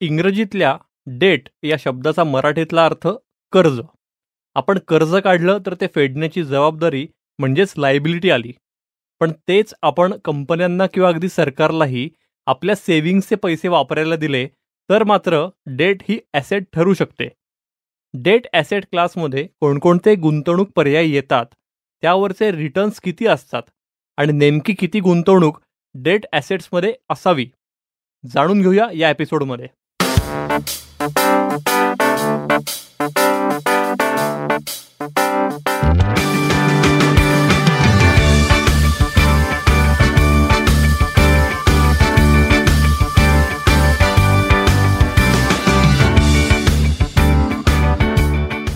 इंग्रजीतल्या date या शब्दाचा मराठीतला अर्थ कर्ज. आपण कर्ज काढलं तर ते फेडण्याची जबाबदारी म्हणजेच लायबिलिटी आली. पण तेच आपण कंपन्यांना किंवा अगदी सरकारलाही आपल्या सेव्हिंग्सचे पैसे वापरायला दिले तर मात्र डेट ही ॲसेट ठरू शकते. डेट ॲसेट क्लासमध्ये कोणकोणते गुंतवणूक पर्याय येतात त्यावरचे रिटर्न्स किती असतात आणि नेमकी किती गुंतवणूक डेट ॲसेट्समध्ये असावी जाणून घेऊया या एपिसोडमध्ये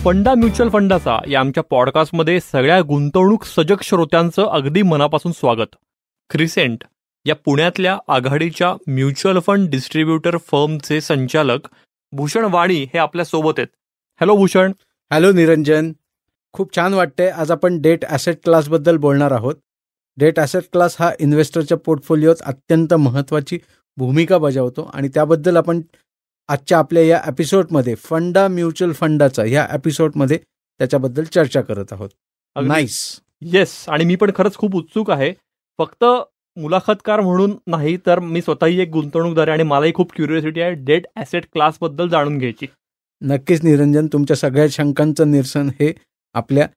फंडा म्युच्युअल फंडाचा या आमच्या पॉडकास्टमध्ये सगळ्या गुंतवणूक सजग श्रोत्यांचं अगदी मनापासून स्वागत. क्रिसेंट या पुण्यातल्या आघाडीच्या म्युच्युअल फंड डिस्ट्रीब्युटर फर्मचे संचालक भूषण वाणी हे आपल्यासोबत आहेत. हॅलो भूषण. हॅलो निरंजन. खूप छान वाटतंय. आज आपण डेट ॲसेट क्लासबद्दल बोलणार आहोत. डेट ॲसेट क्लास हा इन्व्हेस्टरच्या पोर्टफोलिओत अत्यंत महत्त्वाची भूमिका बजावतो आणि त्याबद्दल आपण आजच्या आपल्या या एपिसोडमध्ये फंडा म्युच्युअल फंडाचा या एपिसोडमध्ये त्याच्याबद्दल चर्चा करत आहोत. नाईस येस आणि मी पण खरंच खूप उत्सुक आहे. फक्त मुलाखतकार म्हणून नाही तर मी स्वतःही एक गुंतवणूकदार आहे आणि मलाही खूप क्युरिओसिटी आहे डेट ॲसेट क्लासबद्दल जाणून घ्यायची. नक्कीच निरंजन तुमच्या सगळ्या शंकांचं निरसन हे आपल्या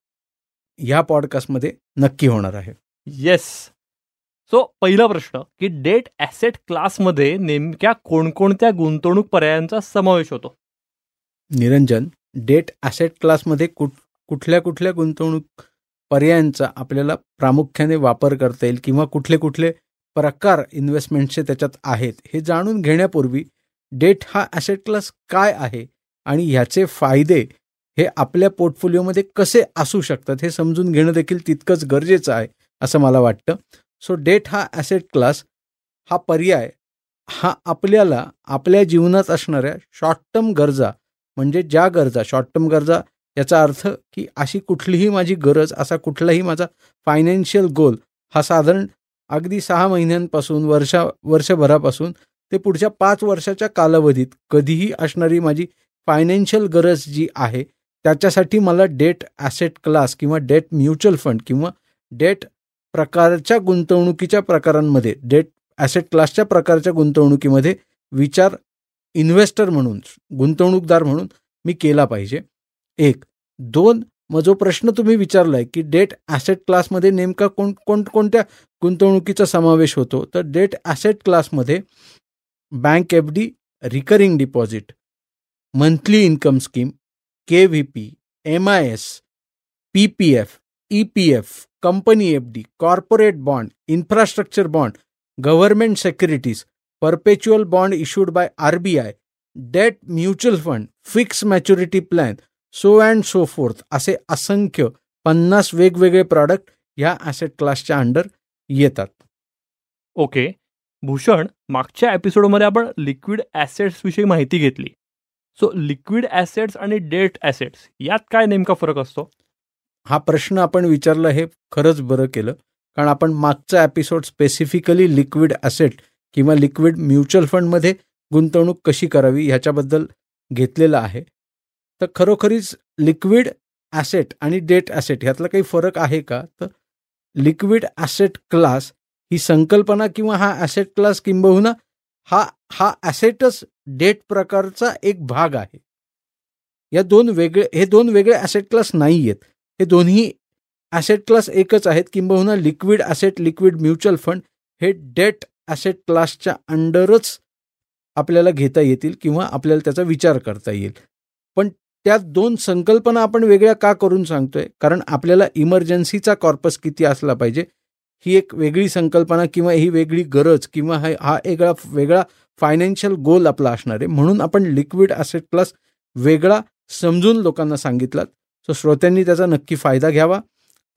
ह्या पॉडकास्टमध्ये नक्की होणार आहे. येस सो पहिला प्रश्न की डेट ॲसेट क्लासमध्ये नेमक्या कोणकोणत्या गुंतवणूक पर्यायांचा समावेश होतो? निरंजन डेट ॲसेट क्लासमध्ये कुठ कुठल्या कुठल्या गुंतवणूक पर्यायांचा आपल्याला प्रामुख्याने वापर करता येईल किंवा कुठले कुठले प्रकार इन्व्हेस्टमेंटचे त्याच्यात आहेत हे जाणून घेण्यापूर्वी डेट हा ॲसेट क्लास काय आहे आणि ह्याचे फायदे हे आपल्या पोर्टफोलिओमध्ये कसे असू शकतात हे समजून घेणं देखील तितकंच गरजेचं आहे असं मला वाटतं. सो डेट हा ॲसेट क्लास हा पर्याय हा आपल्याला आपल्या जीवनात असणाऱ्या शॉर्ट टर्म गरजा म्हणजे ज्या गरजा शॉर्ट टर्म गरजा याचा अर्थ की अशी कुठलीही माझी गरज असा कुठलाही माझा फायनान्शियल गोल हा साधारण अगदी सहा महिन्यांपासून वर्षा वर्षभरापासून ते पुढच्या पाच वर्षाच्या कालावधीत कधीही असणारी माझी फायनान्शियल गरज जी आहे त्याच्यासाठी मला डेट ॲसेट क्लास किंवा डेट म्युच्युअल फंड किंवा डेट प्रकारच्या गुंतवणुकीच्या प्रकारांमध्ये डेट ॲसेट क्लासच्या प्रकारच्या गुंतवणुकीमध्ये विचार इन्व्हेस्टर म्हणून गुंतवणूकदार म्हणून मी केला पाहिजे. एक. दोन मग जो प्रश्न तुम्ही विचारलाय की डेट ॲसेट क्लासमध्ये नेमका कोण कोण कोणत्या गुंतवणुकीचा समावेश होतो? तर डेट ॲसेट क्लासमध्ये bank F D recurring deposit monthly income scheme K V P M I S P P F E P F company F D corporate bond infrastructure bond government securities perpetual bond issued by R B I debt mutual fund fix maturity plan so and so forth असे असंख्य पन्नास वेगवेगळे product ह्या asset क्लासच्या under येतात. Okay Bhushan मागच्या एपिसोडमध्ये आपण लिक्विड ॲसेट्स विषयी माहिती घेतली. सो लिक्विड ॲसेट्स आणि डेट ॲसेट्स यात काय नेमका फरक असतो? हा प्रश्न आपण विचारला हे खरंच बरं केलं. कारण आपण मागचा एपिसोड स्पेसिफिकली लिक्विड ॲसेट किंवा लिक्विड म्युच्युअल फंडमध्ये गुंतवणूक कशी करावी ह्याच्याबद्दल घेतलेला आहे. तर खरोखरीच लिक्विड ॲसेट आणि डेट ॲसेट ह्यातला काही फरक आहे का? तर लिक्विड ॲसेट क्लास ही संकल्पना किंवा हा ॲसेट क्लास किंबहुना हा हा ॲसेटच डेट प्रकारचा एक भाग आहे. या दोन वेगळे हे दोन वेगळे ॲसेट क्लास नाही आहेत. हे दोन्ही ॲसेट क्लास एकच आहेत. किंबहुना liquid asset liquid mutual fund हे डेट ॲसेट क्लासच्या अंडरच आपल्याला घेता येतील किंवा आपल्याला त्याचा विचार करता येईल. त्यात दोन संकल्पना आपण वेगळ्या का करून सांगतोय? कारण आपल्याला इमर्जन्सीचा कॉर्पस किती असला पाहिजे ही एक वेगळी संकल्पना किंवा ही वेगळी गरज किंवा हा हा वेगळा वेगळा फायनान्शियल गोल आपला असणार आहे. म्हणून आपण लिक्विड ॲसेट क्लास वेगळा समजून लोकांना सांगितलात. सो श्रोत्यांनी त्याचा नक्की फायदा घ्यावा.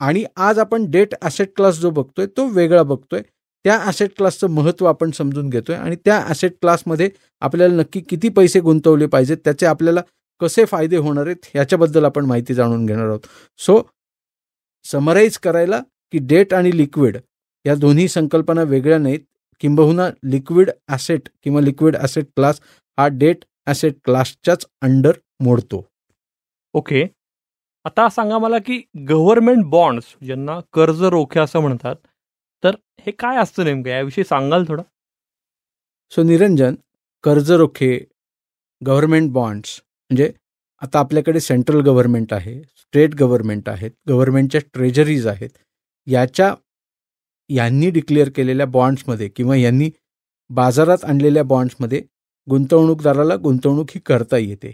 आणि आज आपण डेट ॲसेट क्लास जो बघतोय तो वेगळा बघतोय. त्या असेट क्लासचं महत्त्व आपण समजून घेतोय. आणि त्या असेट क्लासमध्ये आपल्याला नक्की किती पैसे गुंतवले पाहिजेत त्याचे आपल्याला कसे फायदे होणार आहेत ह्याच्याबद्दल आपण माहिती जाणून घेणार आहोत. सो समराईज करायला की डेट आणि लिक्विड या दोन्ही संकल्पना वेगळ्या नाहीत. किंबहुना लिक्विड ॲसेट किंवा लिक्विड ॲसेट क्लास हा डेट ॲसेट क्लासच्याच अंडर मोडतो. ओके आता सांगा मला की गव्हर्नमेंट बॉन्ड्स ज्यांना कर्ज रोखे असं म्हणतात तर हे काय असतं नेमकं? याविषयी सांगाल थोडं? सो निरंजन कर्ज रोखे गव्हर्नमेंट बॉन्ड्स म्हणजे आता आपल्याकडे सेंट्रल गव्हर्नमेंट आहे स्टेट गव्हर्नमेंट आहेत गव्हर्नमेंटच्या ट्रेजरीज आहेत याच्या यांनी डिक्लेअर केलेल्या बॉन्ड्समध्ये किंवा यांनी बाजारात आणलेल्या बॉन्ड्समध्ये गुंतवणूकदाराला गुंतवणूक ही करता येते.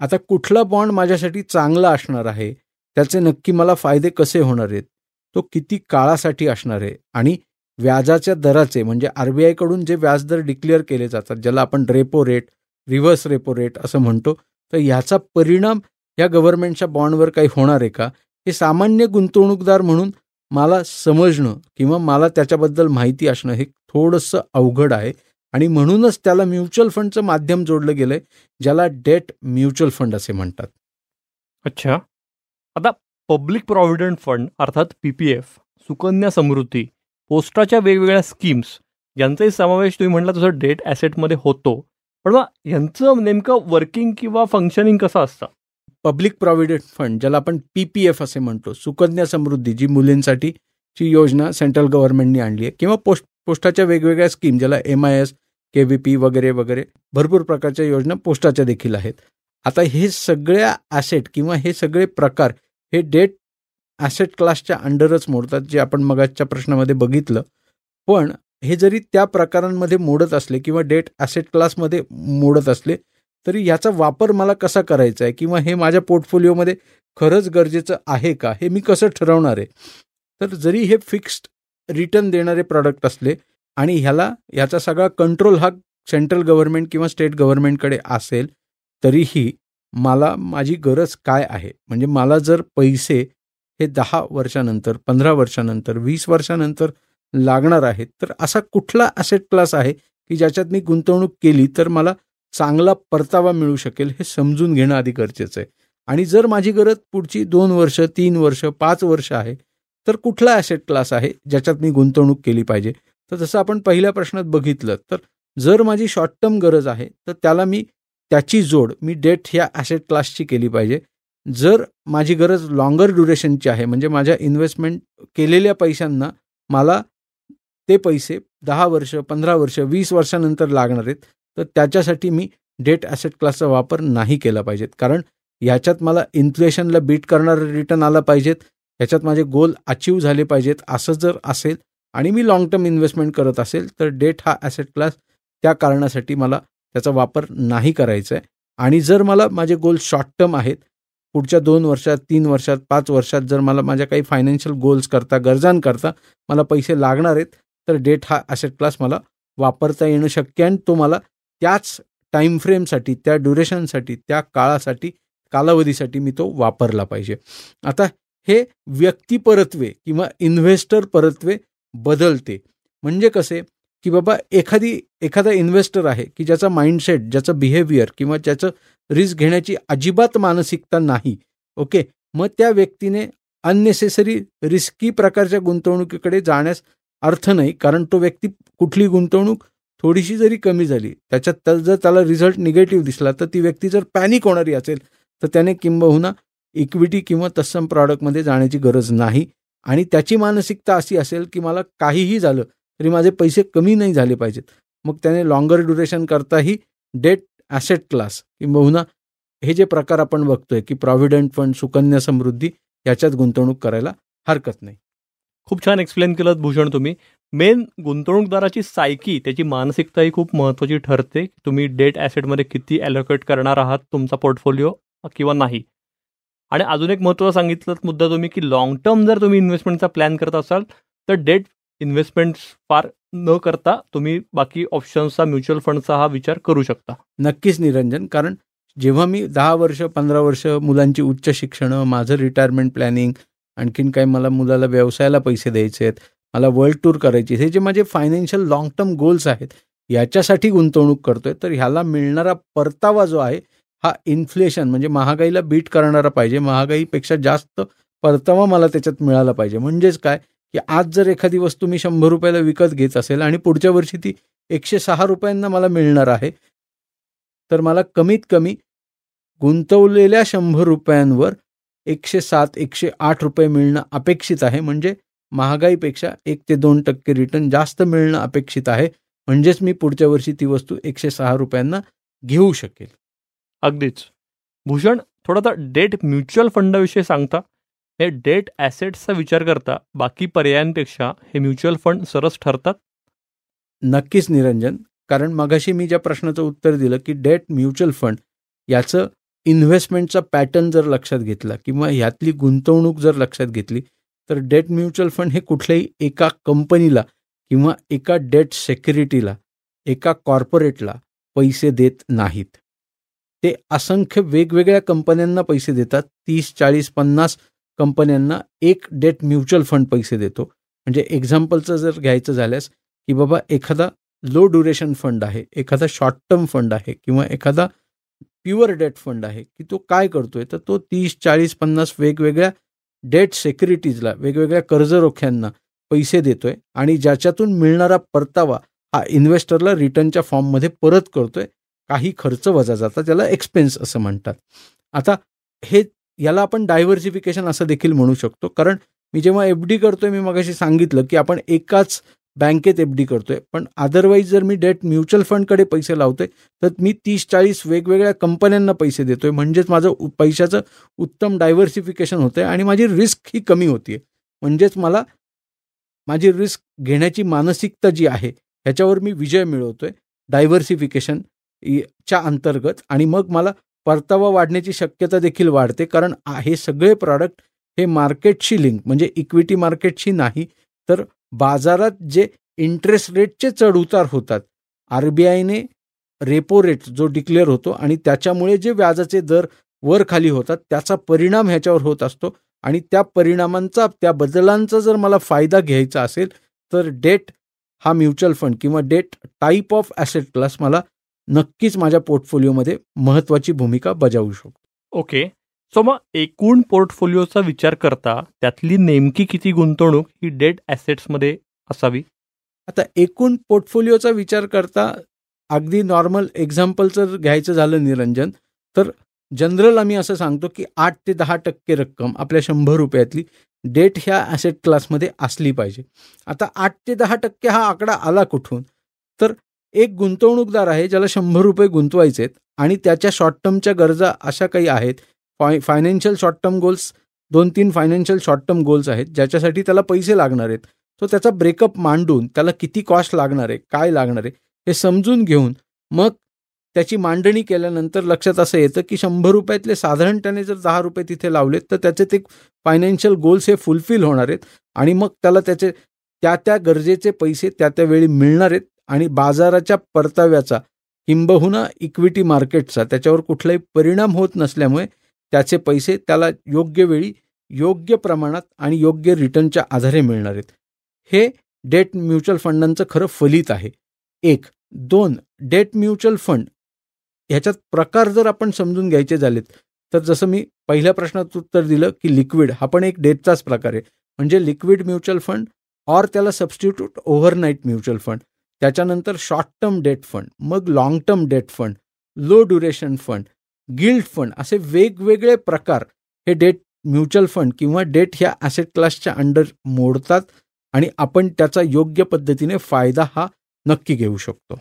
आता कुठला बॉन्ड माझ्यासाठी चांगला असणार आहे त्याचे नक्की मला फायदे कसे होणार आहेत तो किती काळासाठी असणार आहे आणि व्याजाच्या दराचे म्हणजे आर बी आयकडून जे व्याजदर डिक्लेअर केले जातात ज्याला आपण repo rate reverse repo rate असं म्हणतो तर ह्याचा परिणाम या गव्हर्नमेंटच्या बॉन्डवर काही होणार आहे का? हे सामान्य गुंतवणूकदार म्हणून मला समजणं किंवा मला त्याच्याबद्दल माहिती असणं हे थोडंसं अवघड आहे. आणि म्हणूनच त्याला म्युच्युअल फंडचं माध्यम जोडलं गेलंय ज्याला डेट म्युच्युअल फंड असे म्हणतात. अच्छा. आता पब्लिक प्रॉव्हिडंट फंड अर्थात P P F Sukanya Samriddhi पोस्टाच्या वेगवेगळ्या स्कीम्स यांचाही समावेश तुम्ही म्हटला तसं डेट ॲसेटमध्ये होतो. पण मग यांचं नेमकं वर्किंग किंवा फंक्शनिंग कसं असतं? पब्लिक प्रॉव्हिडंट फंड ज्याला आपण पीपीएफ असे म्हणतो सुकन्या समृद्धी जी मुलींसाठीची योजना सेंट्रल गव्हर्नमेंटनी आणली आहे. किंवा पोस्ट पोस्टाच्या वेगवेगळ्या स्कीम ज्याला M I S K V P वगैरे वगैरे भरपूर प्रकारच्या योजना पोस्टाच्या देखील आहेत. आता हे सगळ्या ॲसेट किंवा हे सगळे प्रकार हे डेट ॲसेट क्लासच्या अंडरच मोडतात जे आपण मगाच्या प्रश्नामध्ये बघितलं. पण हे जरी त्या प्रकारांमध्ये मोडत असले किंवा डेट ॲसेट क्लासमध्ये मोडत असले तरी याचा वापर मला कसा करायचा आहे? किंवा हे माझ्या पोर्टफोलिओमध्ये खरंच गरजेचं आहे का? हे मी कसं ठरवणार आहे? तर जरी हे फिक्स्ड रिटर्न देणारे प्रॉडक्ट असले आणि ह्याला ह्याचा सगळा कंट्रोल हा सेंट्रल गव्हर्नमेंट किंवा स्टेट गव्हर्नमेंटकडे असेल तरीही मला माझी गरज काय आहे? म्हणजे मला जर पैसे हे दहा वर्षानंतर पंधरा वर्षानंतर वीस वर्षानंतर लागणार आहेत तर असा कुठला ॲसेट क्लास आहे की ज्याच्यात मी गुंतवणूक केली तर मला चांगला परतावा मिळू शकेल हे समजून घेणं आधी गरजेचं आहे. आणि जर माझी गरज पुढची दोन वर्ष तीन वर्ष पाच वर्ष आहे तर कुठला ॲसेट क्लास आहे ज्याच्यात मी गुंतवणूक केली पाहिजे? तर जसं आपण पहिल्या प्रश्नात बघितलं तर जर माझी शॉर्ट टर्म गरज आहे तर त्याला मी त्याची जोड मी डेट ह्या ॲसेट क्लासची केली पाहिजे. जर माझी गरज लॉंगर ड्युरेशनची आहे म्हणजे माझ्या इन्व्हेस्टमेंट केलेल्या पैशांना मला ते पैसे दहा वर्ष पंधरा वर्ष वीस वर्षानंतर लागणार आहेत. तर त्याच्यासाठी मी डेट ॲसेट क्लासचा वापर नाही केला पाहिजेत. कारण ह्याच्यात मला इन्फ्लेशनला बीट करणारं रिटर्न आला पाहिजेत. ह्याच्यात माझे गोल अचीव झाले पाहिजेत. असं जर असेल आणि मी लाँग टर्म इन्व्हेस्टमेंट करत असेल तर डेट हा ॲसेट क्लास त्या कारणासाठी मला त्याचा वापर नाही करायचा आहे. आणि जर मला माझे गोल शॉर्ट टर्म आहेत पुढच्या दोन वर्षात तीन वर्षात पाच वर्षात जर मला माझ्या काही फायनान्शियल गोल्स करता गरजांकरता मला पैसे लागणार आहेत तर डेट हा ॲसेट क्लास मला वापरता येणं शक्य आणि तो मला त्याच टाईम फ्रेमसाठी त्या ड्युरेशनसाठी त्या काळासाठी कालावधीसाठी मी तो वापरला पाहिजे. आता हे व्यक्ती परत्वे किंवा इन्व्हेस्टर परत्वे बदलते. म्हणजे कसे? की बाबा एखादी एखादा इन्व्हेस्टर आहे की ज्याचा माइंडसेट ज्याचं बिहेवियर किंवा ज्याचं रिस्क घेण्याची अजिबात मानसिकता नाही. ओके मग त्या व्यक्तीने अननेसेसरी रिस्की प्रकारच्या गुंतवणुकीकडे जाण्यास अर्थ नाही कारण तो व्यक्ती कुठली गुंतवणूक थोडीशी जरी कमी झाली त्याच्यात जर त्याला रिझल्ट निगेटिव्ह दिसला तर ती व्यक्ती जर पॅनिक होणारी असेल तर त्याने किंबहुना इक्विटी किंवा तत्सम प्रॉडक्टमध्ये जाण्याची गरज नाही. आणि त्याची मानसिकता अशी असेल की मला काहीही झालं तरी माझे पैसे कमी नाही झाले पाहिजेत. मग त्याने लॉंगर ड्युरेशन करताही डेट ॲसेट क्लास किंबहुना हे जे प्रकार आपण बघतोय की प्रॉव्हिडंट फंड सुकन्या समृद्धी याच्यात गुंतवणूक करायला हरकत नाही. खूप छान एक्सप्लेन केलं भूषण तुम्ही. मेन गुंतवणूकदाराची सायकी त्याची मानसिकता ही खूप महत्त्वाची ठरते. तुम्ही डेट ॲसेटमध्ये किती ॲलोकेट करणार आहात तुमचा पोर्टफोलिओ किंवा नाही. आणि अजून एक महत्त्वाचा सांगितलं मुद्दा तुम्ही की लॉंग टर्म जर तुम्ही इन्व्हेस्टमेंटचा प्लॅन करत असाल तर डेट इन्व्हेस्टमेंट्स फार न करता तुम्ही बाकी ऑप्शन्सचा म्युच्युअल फंडचा हा विचार करू शकता. नक्कीच निरंजन कारण जेव्हा मी दहा वर्ष पंधरा वर्ष मुलांची उच्च शिक्षणं माझं रिटायरमेंट प्लॅनिंग आणखीन काय मला मुलाला व्यवसायाला पैसे द्यायचे आहेत मला वर्ल्ड टूर करायची हे जे माझे फायनान्शियल लाँग टर्म गोल्स आहेत याच्यासाठी गुंतवणूक करतोय तर ह्याला मिळणारा परतावा जो आहे हा इन्फ्लेशन म्हणजे महागाईला बीट करणारा पाहिजे महागाईपेक्षा जास्त परतावा मला त्याच्यात मिळाला पाहिजे. म्हणजेच काय की आज जर एखादी वस्तू मी शंभर रुपयाला विकत घेत असेल आणि पुढच्या वर्षी ती एकशे सहा रुपयांना मला मिळणार आहे तर मला कमीत कमी गुंतवलेल्या शंभर रुपयांवर एकशे सात एकशे आठ रुपये मिळणं अपेक्षित आहे. म्हणजे महागाईपेक्षा एक ते दोन टक्के रिटर्न जास्त मिळणं अपेक्षित आहे. म्हणजेच मी पुढच्या वर्षी ती वस्तू एकशे सहा रुपयांना घेऊ शकेल. अगदीच. भूषण थोडासा डेट म्युच्युअल फंडाविषयी सांगता. हे डेट ॲसेट्सचा विचार करता बाकी पर्यायांपेक्षा हे म्युच्युअल फंड सरस ठरतात? नक्कीच निरंजन. कारण मगाशी मी ज्या प्रश्नाचं उत्तर दिलं की डेट म्युच्युअल फंड याचं इन्व्हेस्टमेंटचा पॅटर्न जर लक्षात घेतला किंवा ह्यातली गुंतवणूक जर लक्षात घेतली तर डेट म्युच्युअल फंड हे कुठल्याही एका कंपनीला किंवा एका डेट सेक्युरिटीला एका कॉर्पोरेटला पैसे देत नाहीत. ते असंख्य वेगवेगळ्या कंपन्यांना पैसे देतात. तीस चाळीस पन्नास कंपन्यांना एक डेट म्युच्युअल फंड पैसे देतो. म्हणजे एक्झाम्पलचं जर घ्यायचं झाल्यास की बाबा एखादा लो ड्युरेशन फंड आहे एखादा शॉर्ट टर्म फंड आहे किंवा एखादा प्युअर डेट फंड आहे की तो काय करतोय? तर तो तीस चाळीस पन्नास वेगवेगळ्या डेट सेक्युरिटीजला वेगवेगळ्या कर्जरोख्यांना पैसे देतोय आणि ज्याच्यातून मिळणारा परतावा हा इन्व्हेस्टरला रिटर्नच्या फॉर्ममध्ये परत करतोय. काही खर्च वजा जातात त्याला एक्सपेन्स असं म्हणतात. आता हे याला आपण डायव्हर्सिफिकेशन असं देखील म्हणू शकतो. कारण मी जेव्हा एफ डी करतोय मी मगाशी सांगितलं की आपण एकाच बँकेत एफ डी करतोय. पण अदरवाईज जर मी डेट म्युच्युअल फंडकडे पैसे लावतोय तर मी तीस चाळीस वेगवेगळ्या कंपन्यांना पैसे देतोय. म्हणजेच माझं पैशाचं उत्तम डायव्हर्सिफिकेशन होतंय आणि माझी रिस्क ही कमी होतीये. म्हणजेच मला माझी रिस्क घेण्याची मानसिकता जी आहे ह्याच्यावर मी विजय मिळवतोय. डायव्हर्सिफिकेशन च्या अंतर्गत आणि मग मला परतावा वाढण्याची शक्यता देखील वाढते. कारण हे सगळे प्रॉडक्ट हे मार्केटशी लिंक म्हणजे इक्विटी मार्केटशी नाही तर बाजारात जे इंटरेस्ट रेटचे चढ उतार होतात. आरबीआयने रेपो रेट जो डिक्लेअर होतो आणि त्याच्यामुळे जे व्याजाचे दर वर खाली होतात त्याचा परिणाम ह्याच्यावर होत असतो. आणि त्या परिणामांचा त्या बदलांचा जर मला फायदा घ्यायचा असेल तर डेट हा म्युच्युअल फंड किंवा debt type of asset class मला नक्कीच माझ्या पोर्टफोलिओमध्ये महत्त्वाची भूमिका बजावू शकतो. ओके सो मग एकूण पोर्टफोलिओचा विचार करता त्यातली नेमकी किती गुंतवणूक ही डेट ॲसेट्समध्ये असावी? आता एकूण पोर्टफोलिओचा विचार करता अगदी नॉर्मल एक्झाम्पल जर घ्यायचं झालं निरंजन तर जनरल आम्ही असं सांगतो की आठ ते दहा टक्के रक्कम आपल्या शंभर रुपयातली डेट ह्या ॲसेट क्लासमध्ये असली पाहिजे. आता आठ ते दहा टक्के हा आकडा आला कुठून? तर एक गुंतवणूकदार आहे ज्याला शंभर रुपये गुंतवायचे आहेत आणि त्याच्या शॉर्ट टर्मच्या गरजा अशा काही आहेत fi financial short term goals दोन तीन फायनान्शियल शॉर्ट टर्म गोल्स आहेत ज्याच्यासाठी त्याला पैसे लागणार आहेत. तो त्याचा ब्रेकअप मांडून त्याला किती कॉस्ट लागणार आहे काय लागणार आहे हे समजून घेऊन मग त्याची मांडणी केल्यानंतर लक्षात असं येतं की शंभर रुपयातले साधारण त्याने जर दहा रुपये तिथे लावलेत तर त्याचे ते फायनान्शियल गोल्स हे फुलफिल होणार आहेत. आणि मग त्याला त्याचे त्या त्या गरजेचे पैसे त्या त्यावेळी मिळणार आहेत. आणि बाजाराच्या परताव्याचा किंबहुना इक्विटी मार्केटचा त्याच्यावर कुठलाही परिणाम होत नसल्यामुळे त्याचे पैसे त्याला योग्य वेळी योग्य प्रमाणात आणि योग्य रिटर्नच्या आधारे मिळणार आहेत. हे डेट म्युच्युअल फंडांचं खरं फलित आहे. एक दोन डेट म्युच्युअल फंड. ह्याच्यात प्रकार जर आपण समजून घ्यायचे झालेत तर जसं मी पहिल्या प्रश्नात उत्तर दिलं की लिक्विड हा पण एक डेटचाच प्रकार आहे. म्हणजे लिक्विड म्युच्युअल फंड ऑर त्याला सबस्टिट्यूट ओव्हरनाईट म्युच्युअल फंड. त्याच्यानंतर शॉर्ट टर्म डेट फंड मग long term debt fund low duration fund gilt fund असे वेगवेगळे प्रकार हे डेट म्युच्युअल फंड किंवा डेट ह्या ॲसेट क्लासच्या अंडर मोडतात आणि आपण त्याचा योग्य पद्धतीने फायदा हा नक्की घेऊ शकतो.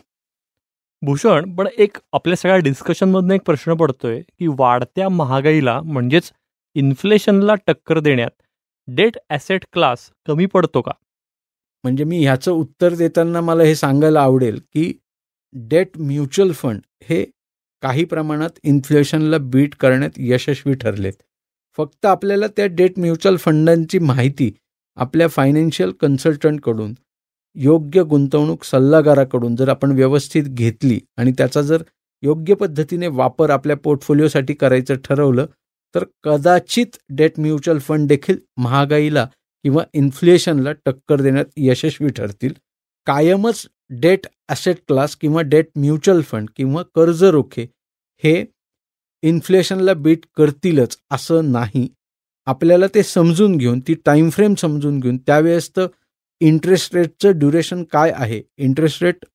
भूषण पण एक आपल्या सगळ्या डिस्कशनमधनं एक प्रश्न पडतोय की वाढत्या महागाईला म्हणजेच इन्फ्लेशनला टक्कर देण्यात डेट ॲसेट क्लास कमी पडतो का? म्हणजे मी ह्याचं उत्तर देताना मला हे सांगायला आवडेल की डेट म्युच्युअल फंड हे काही प्रमाणात इन्फ्लेशनला बीट करण्यात यशस्वी ठरलेत. फक्त आपल्याला त्या डेट म्युच्युअल फंडांची माहिती आपल्या फायनान्शियल कन्सल्टंटकडून योग्य गुंतवणूक सल्लागाराकडून जर आपण व्यवस्थित घेतली आणि त्याचा जर योग्य पद्धतीने वापर आपल्या पोर्टफोलिओसाठी करायचं ठरवलं तर कदाचित डेट म्युच्युअल फंड देखील महागाईला किंवा इन्फ्लेशनला टक्कर देण्यात यशस्वी ठरतील. कायमच डेट ॲसेट क्लास किंवा डेट म्युच्युअल फंड किंवा कर्ज रोखे हे इन्फ्लेशनला बीट करतीलच असं नाही. आपल्याला ते समजून घेऊन ती टाईमफ्रेम समजून घेऊन त्यावेळेस तर इंटरेस्ट रेटचं ड्युरेशन काय आहे? इंटरेस्ट रेट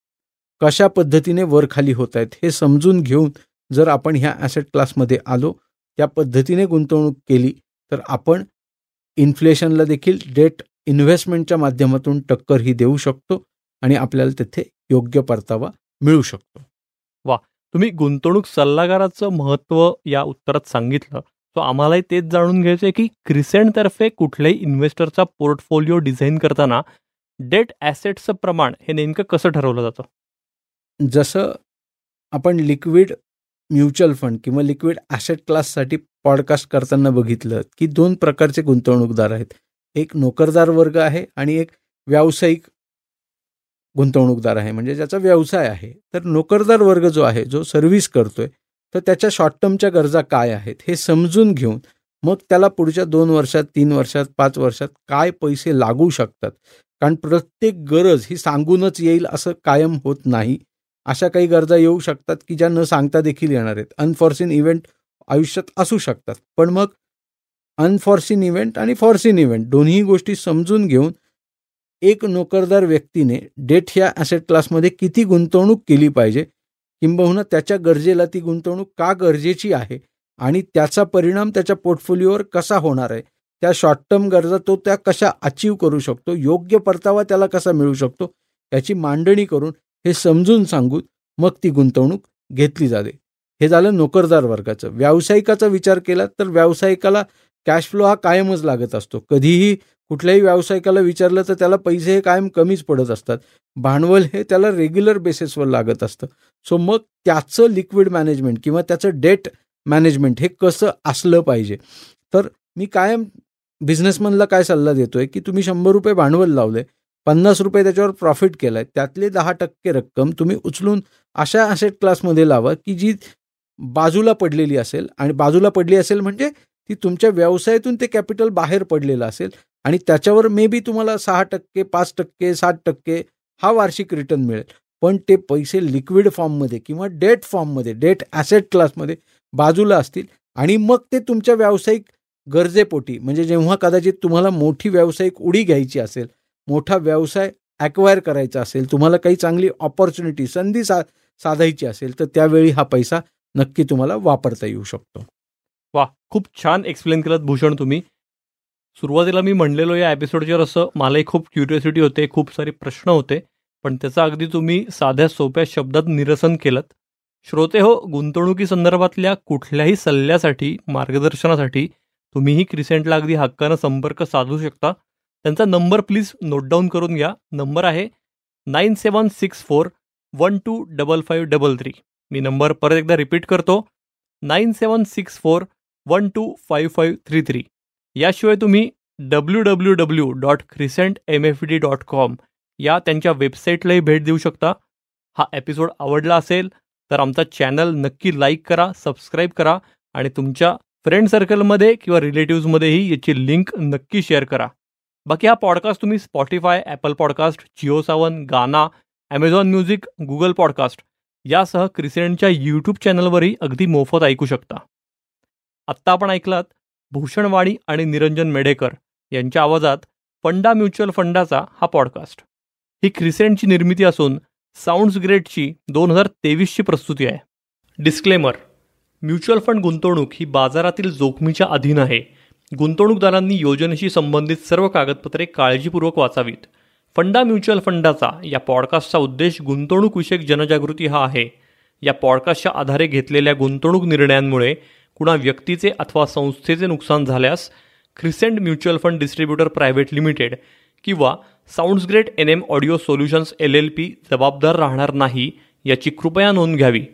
कशा पद्धतीने वर खाली होत आहेत? हे समजून घेऊन जर आपण ह्या ॲसेट क्लासमध्ये आलो त्या पद्धतीने गुंतवणूक केली तर आपण इन्फ्लेशनला देखील डेट इन्व्हेस्टमेंटच्या माध्यमातून टक्कर ही देऊ शकतो. आणि आपल्याला तिथे योग्य परतावा मिळू शकतो. तुम्ही गुंतवणूक सल्लागाराचं महत्त्व या उत्तरात सांगितलं. सो आम्हालाही तेच जाणून घ्यायचं आहे की क्रिसेंटतर्फे कुठल्याही इन्व्हेस्टरचा पोर्टफोलिओ डिझाईन करताना डेट ॲसेटचं प्रमाण हे नेमकं कसं ठरवलं जातं? जसं आपण लिक्विड म्युच्युअल फंड किंवा लिक्विड ॲसेट क्लाससाठी पॉडकास्ट करताना बघितलं की दोन प्रकारचे गुंतवणूकदार आहेत. एक नोकरदार वर्ग आहे आणि एक व्यावसायिक गुंतवणूकदार आहे म्हणजे ज्याचा व्यवसाय आहे. तर नोकरदार वर्ग जो आहे जो सर्व्हिस करतोय तर त्याच्या शॉर्ट टर्मच्या गरजा काय आहेत हे समजून घेऊन मग त्याला पुढच्या दोन वर्षात तीन वर्षात पाच वर्षात काय पैसे लागू शकतात? कारण प्रत्येक गरज ही सांगूनच येईल असं कायम होत नाही. अशा काही गरजा येऊ शकतात की ज्या न सांगता देखील येणार आहेत. अनफॉर्सिन इव्हेंट आयुष्यात असू शकतात. पण मग अनफॉर्सिन इव्हेंट आणि फॉर्सिन इव्हेंट दोन्ही गोष्टी समजून घेऊन एक नोकरदार व्यक्तीने डेट ह्या ॲसेट क्लासमध्ये किती गुंतवणूक केली पाहिजे किंबहुना त्याच्या गरजेला ती गुंतवणूक का गरजेची आहे आणि त्याचा परिणाम त्याच्या पोर्टफोलिओवर कसा होणार आहे त्या शॉर्ट टर्म गरजा तो त्या कशा अचीव करू शकतो योग्य परतावा त्याला कसा मिळू शकतो याची मांडणी करून हे समजून सांगून मग ती गुंतवणूक घेतली जाते. हे झालं नोकरदार वर्गाचं. व्यावसायिकाचा विचार केला तर व्यावसायिकाला कॅश फ्लो हा कायमच लागत असतो. कधीही कुठल्याही व्यावसायिकाला विचारलं तर त्याला पैसे हे कायम कमीच पडत असतात. भांडवल हे त्याला रेग्युलर बेसिसवर लागत असतं. सो मग त्याचं लिक्विड मॅनेजमेंट किंवा त्याचं डेट मॅनेजमेंट हे कसं असलं पाहिजे? तर मी कायम बिझनेसमनला काय सल्ला देतोय की तुम्ही शंभर रुपये भांडवल लावले पन्नास रुपये त्याच्यावर प्रॉफिट केलाय त्यातले दहा टक्के रक्कम तुम्ही उचलून अशा असेट क्लासमध्ये लावा की जी बाजूला पडलेली असेल. आणि बाजूला पडली असेल म्हणजे ती तुमच्या व्यवसायातून ते कॅपिटल बाहेर पडलेलं असेल. आणि त्याच्यावर मे बी तुम्हाला सहा टक्के पाच टक्के सात टक्के हा वार्षिक रिटर्न मिळेल. पण ते पैसे लिक्विड फॉर्ममध्ये किंवा डेट फॉर्ममध्ये डेट ॲसेट क्लासमध्ये बाजूला असतील आणि मग ते तुमच्या व्यावसायिक गरजेपोटी म्हणजे जेव्हा कदाचित तुम्हाला मोठी व्यावसायिक उडी घ्यायची असेल मोठा व्यवसाय ॲक्वायर करायचा असेल तुम्हाला काही चांगली ऑपॉर्च्युनिटी संधी सा साधायची असेल तर त्यावेळी हा पैसा नक्की तुम्हाला वापरता येऊ शकतो. वा खूप छान एक्सप्लेन केलं भूषण तुम्ही. सुरुवातीला मी म्हणलेलो या एपिसोडच्यावर असं मलाही खूप क्युरिओसिटी होते खूप सारे प्रश्न होते पण त्याचं अगदी तुम्ही साध्या सोप्या शब्दात निरसन केलं श्रोते हो गुंतवणुकीसंदर्भातल्या कुठल्याही सल्ल्यासाठी मार्गदर्शनासाठी तुम्हीही क्रिसेंटला अगदी हक्कानं संपर्क साधू शकता. त्यांचा नंबर प्लीज नोट डाऊन करून घ्या. नंबर आहे nine seven six four one two double five double three. मी नंबर परत एकदा रिपीट करतो. Nine seven six four one two five five three three. याशिवाय तुम्ही W W W dot Crescent M F D dot com या त्यांच्या वेबसाईटलाही भेट देऊ शकता. हा एपिसोड आवडला असेल तर आमचा चॅनल नक्की लाईक करा सबस्क्राईब करा आणि तुमच्या फ्रेंड सर्कलमध्ये किंवा रिलेटिव्समध्येही याची लिंक नक्की शेअर करा. बाकी हा पॉडकास्ट तुम्ही Spotify Apple Podcast Jio Saavn Gaana Amazon Music Google podcast यासह क्रिसेंटच्या यूट्यूब चॅनलवरही अगदी मोफत ऐकू शकता. आत्ता आपण ऐकलात भूषणवाणी आणि निरंजन मेढेकर यांच्या आवाजात फंडा म्युच्युअल फंडाचा हा पॉडकास्ट. ही क्रिसेंटची निर्मिती असून साऊंड्स ग्रेटची दोन हजार तेवीसची प्रस्तुती आहे. डिस्क्लेमर म्युच्युअल फंड गुंतवणूक ही बाजारातील जोखमीच्या अधीन आहे. गुंतवणूकदारांनी योजनेशी संबंधित सर्व कागदपत्रे काळजीपूर्वक वाचावीत. फंडा म्युच्युअल फंडाचा या पॉडकास्टचा उद्देश गुंतवणूकविषयक जनजागृती हा आहे. या पॉडकास्टच्या आधारे घेतलेल्या गुंतवणूक निर्णयांमुळे कुणा व्यक्तीचे अथवा संस्थेचे नुकसान झाल्यास Crescent mutual fund distributor private limited किंवा sounds great N M audio solutions L L P जबाबदार राहणार नाही याची कृपया नोंद घ्यावी.